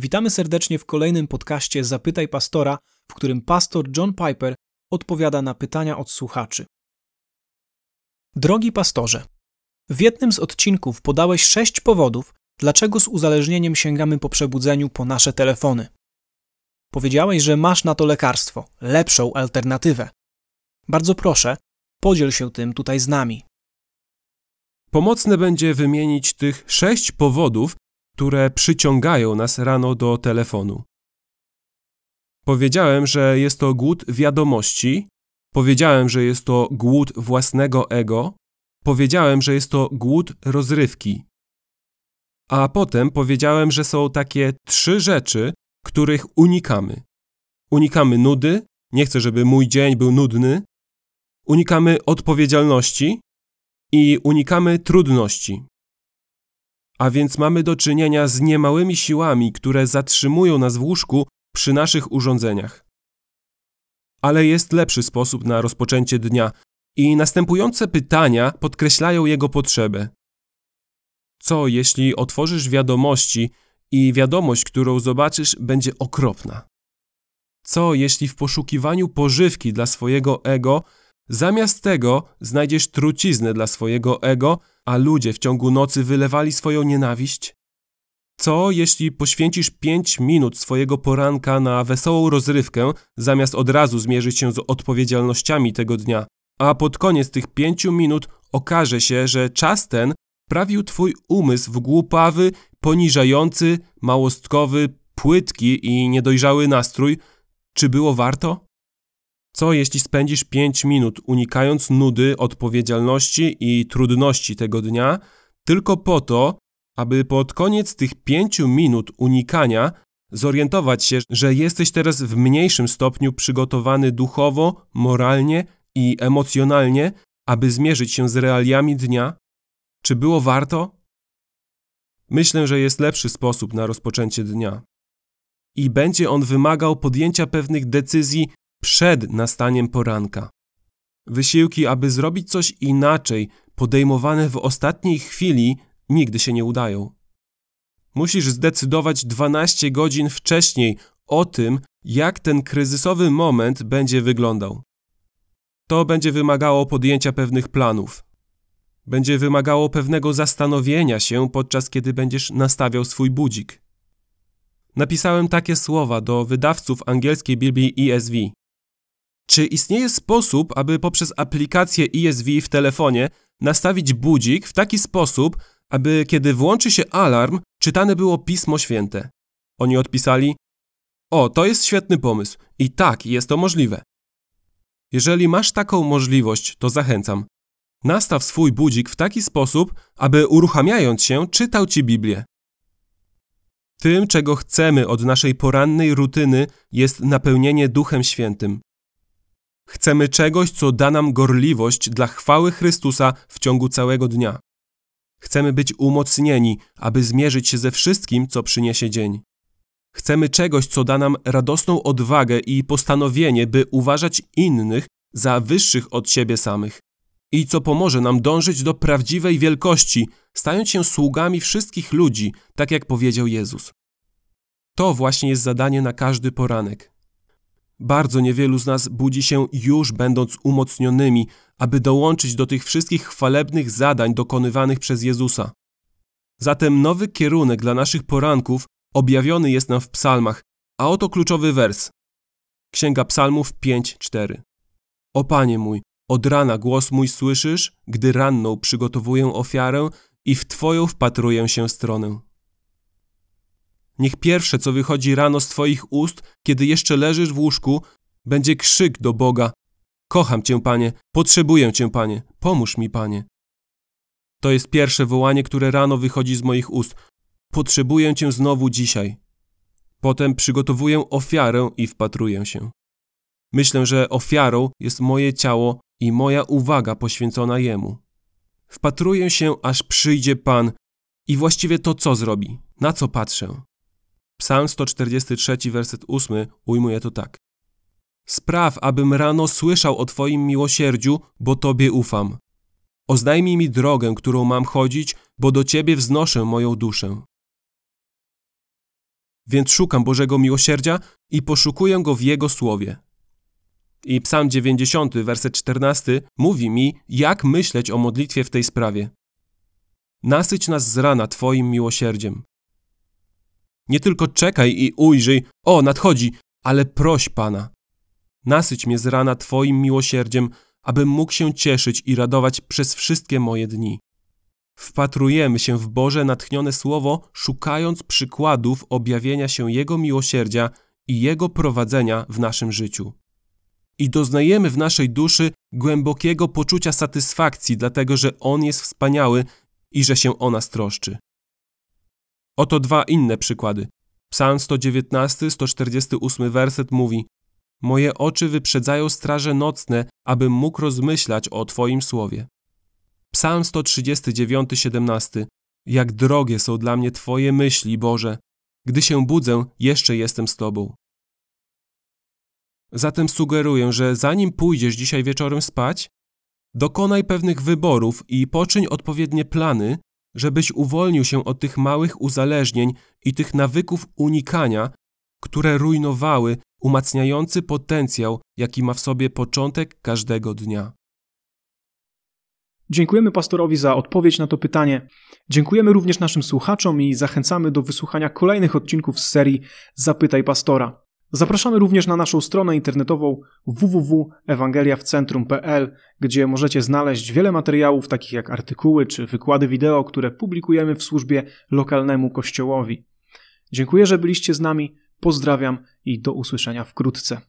Witamy serdecznie w kolejnym podcaście Zapytaj Pastora, w którym pastor John Piper odpowiada na pytania od słuchaczy. Drogi pastorze, w jednym z odcinków podałeś sześć powodów, dlaczego z uzależnieniem sięgamy po przebudzeniu po nasze telefony. Powiedziałeś, że masz na to lekarstwo, lepszą alternatywę. Bardzo proszę, podziel się tym tutaj z nami. Pomocne będzie wymienić tych sześć powodów, które przyciągają nas rano do telefonu. Powiedziałem, że jest to głód wiadomości, powiedziałem, że jest to głód własnego ego, powiedziałem, że jest to głód rozrywki. A potem powiedziałem, że są takie trzy rzeczy, których unikamy. Unikamy nudy, nie chcę, żeby mój dzień był nudny. Unikamy odpowiedzialności i unikamy trudności. A więc mamy do czynienia z niemałymi siłami, które zatrzymują nas w łóżku przy naszych urządzeniach. Ale jest lepszy sposób na rozpoczęcie dnia i następujące pytania podkreślają jego potrzebę. Co jeśli otworzysz wiadomości i wiadomość, którą zobaczysz, będzie okropna? Co jeśli w poszukiwaniu pożywki dla swojego ego, zamiast tego znajdziesz truciznę dla swojego ego, a ludzie w ciągu nocy wylewali swoją nienawiść? Co jeśli poświęcisz pięć minut swojego poranka na wesołą rozrywkę, zamiast od razu zmierzyć się z odpowiedzialnościami tego dnia, a pod koniec tych pięciu minut okaże się, że czas ten prawił twój umysł w głupawy, poniżający, małostkowy, płytki i niedojrzały nastrój, czy było warto? Co jeśli spędzisz pięć minut unikając nudy, odpowiedzialności i trudności tego dnia, tylko po to, aby pod koniec tych pięciu minut unikania zorientować się, że jesteś teraz w mniejszym stopniu przygotowany duchowo, moralnie i emocjonalnie, aby zmierzyć się z realiami dnia? Czy było warto? Myślę, że jest lepszy sposób na rozpoczęcie dnia. I będzie on wymagał podjęcia pewnych decyzji przed nastaniem poranka. Wysiłki, aby zrobić coś inaczej, podejmowane w ostatniej chwili, nigdy się nie udają. Musisz zdecydować 12 godzin wcześniej o tym, jak ten kryzysowy moment będzie wyglądał. To będzie wymagało podjęcia pewnych planów. Będzie wymagało pewnego zastanowienia się, podczas kiedy będziesz nastawiał swój budzik. Napisałem takie słowa do wydawców angielskiej Biblii ESV. Czy istnieje sposób, aby poprzez aplikację ESV w telefonie nastawić budzik w taki sposób, aby kiedy włączy się alarm, czytane było Pismo Święte? Oni odpisali: O, to jest świetny pomysł i tak, jest to możliwe. Jeżeli masz taką możliwość, to zachęcam. Nastaw swój budzik w taki sposób, aby uruchamiając się, czytał ci Biblię. Tym, czego chcemy od naszej porannej rutyny, jest napełnienie Duchem Świętym. Chcemy czegoś, co da nam gorliwość dla chwały Chrystusa w ciągu całego dnia. Chcemy być umocnieni, aby zmierzyć się ze wszystkim, co przyniesie dzień. Chcemy czegoś, co da nam radosną odwagę i postanowienie, by uważać innych za wyższych od siebie samych. I co pomoże nam dążyć do prawdziwej wielkości, stając się sługami wszystkich ludzi, tak jak powiedział Jezus. To właśnie jest zadanie na każdy poranek. Bardzo niewielu z nas budzi się już będąc umocnionymi, aby dołączyć do tych wszystkich chwalebnych zadań dokonywanych przez Jezusa. Zatem nowy kierunek dla naszych poranków objawiony jest nam w psalmach, a oto kluczowy wers. Księga Psalmów 5:4. O Panie mój, od rana głos mój słyszysz, gdy ranną przygotowuję ofiarę i w Twoją wpatruję się stronę. Niech pierwsze, co wychodzi rano z Twoich ust, kiedy jeszcze leżysz w łóżku, będzie krzyk do Boga: Kocham Cię, Panie, potrzebuję Cię, Panie, pomóż mi, Panie. To jest pierwsze wołanie, które rano wychodzi z moich ust. Potrzebuję Cię znowu dzisiaj. Potem przygotowuję ofiarę i wpatruję się. Myślę, że ofiarą jest moje ciało i moja uwaga poświęcona Jemu. Wpatruję się, aż przyjdzie Pan i właściwie to co zrobi, na co patrzę. Psalm 143, werset 8 ujmuje to tak. Spraw, abym rano słyszał o Twoim miłosierdziu, bo Tobie ufam. Oznajmij mi drogę, którą mam chodzić, bo do Ciebie wznoszę moją duszę. więc szukam Bożego miłosierdzia i poszukuję go w Jego słowie. I Psalm 90, werset 14 mówi mi, jak myśleć o modlitwie w tej sprawie. Nasyć nas z rana Twoim miłosierdziem. Nie tylko czekaj i ujrzyj, o, nadchodzi, ale proś Pana. Nasyć mnie z rana Twoim miłosierdziem, abym mógł się cieszyć i radować przez wszystkie moje dni. Wpatrujemy się w Boże natchnione słowo, szukając przykładów objawienia się Jego miłosierdzia i Jego prowadzenia w naszym życiu. I doznajemy w naszej duszy głębokiego poczucia satysfakcji, dlatego że On jest wspaniały i że się o nas troszczy. Oto dwa inne przykłady. Psalm 119, 148 werset mówi: Moje oczy wyprzedzają straże nocne, abym mógł rozmyślać o Twoim słowie. Psalm 139, 17. Jak drogie są dla mnie Twoje myśli, Boże. Gdy się budzę, jeszcze jestem z Tobą. Zatem sugeruję, że zanim pójdziesz dzisiaj wieczorem spać, dokonaj pewnych wyborów i poczyń odpowiednie plany, żebyś uwolnił się od tych małych uzależnień i tych nawyków unikania, które rujnowały umacniający potencjał, jaki ma w sobie początek każdego dnia. Dziękujemy pastorowi za odpowiedź na to pytanie. Dziękujemy również naszym słuchaczom i zachęcamy do wysłuchania kolejnych odcinków z serii Zapytaj Pastora. Zapraszamy również na naszą stronę internetową www.ewangeliawcentrum.pl, gdzie możecie znaleźć wiele materiałów, takich jak artykuły czy wykłady wideo, które publikujemy w służbie lokalnemu kościołowi. Dziękuję, że byliście z nami, pozdrawiam i do usłyszenia wkrótce.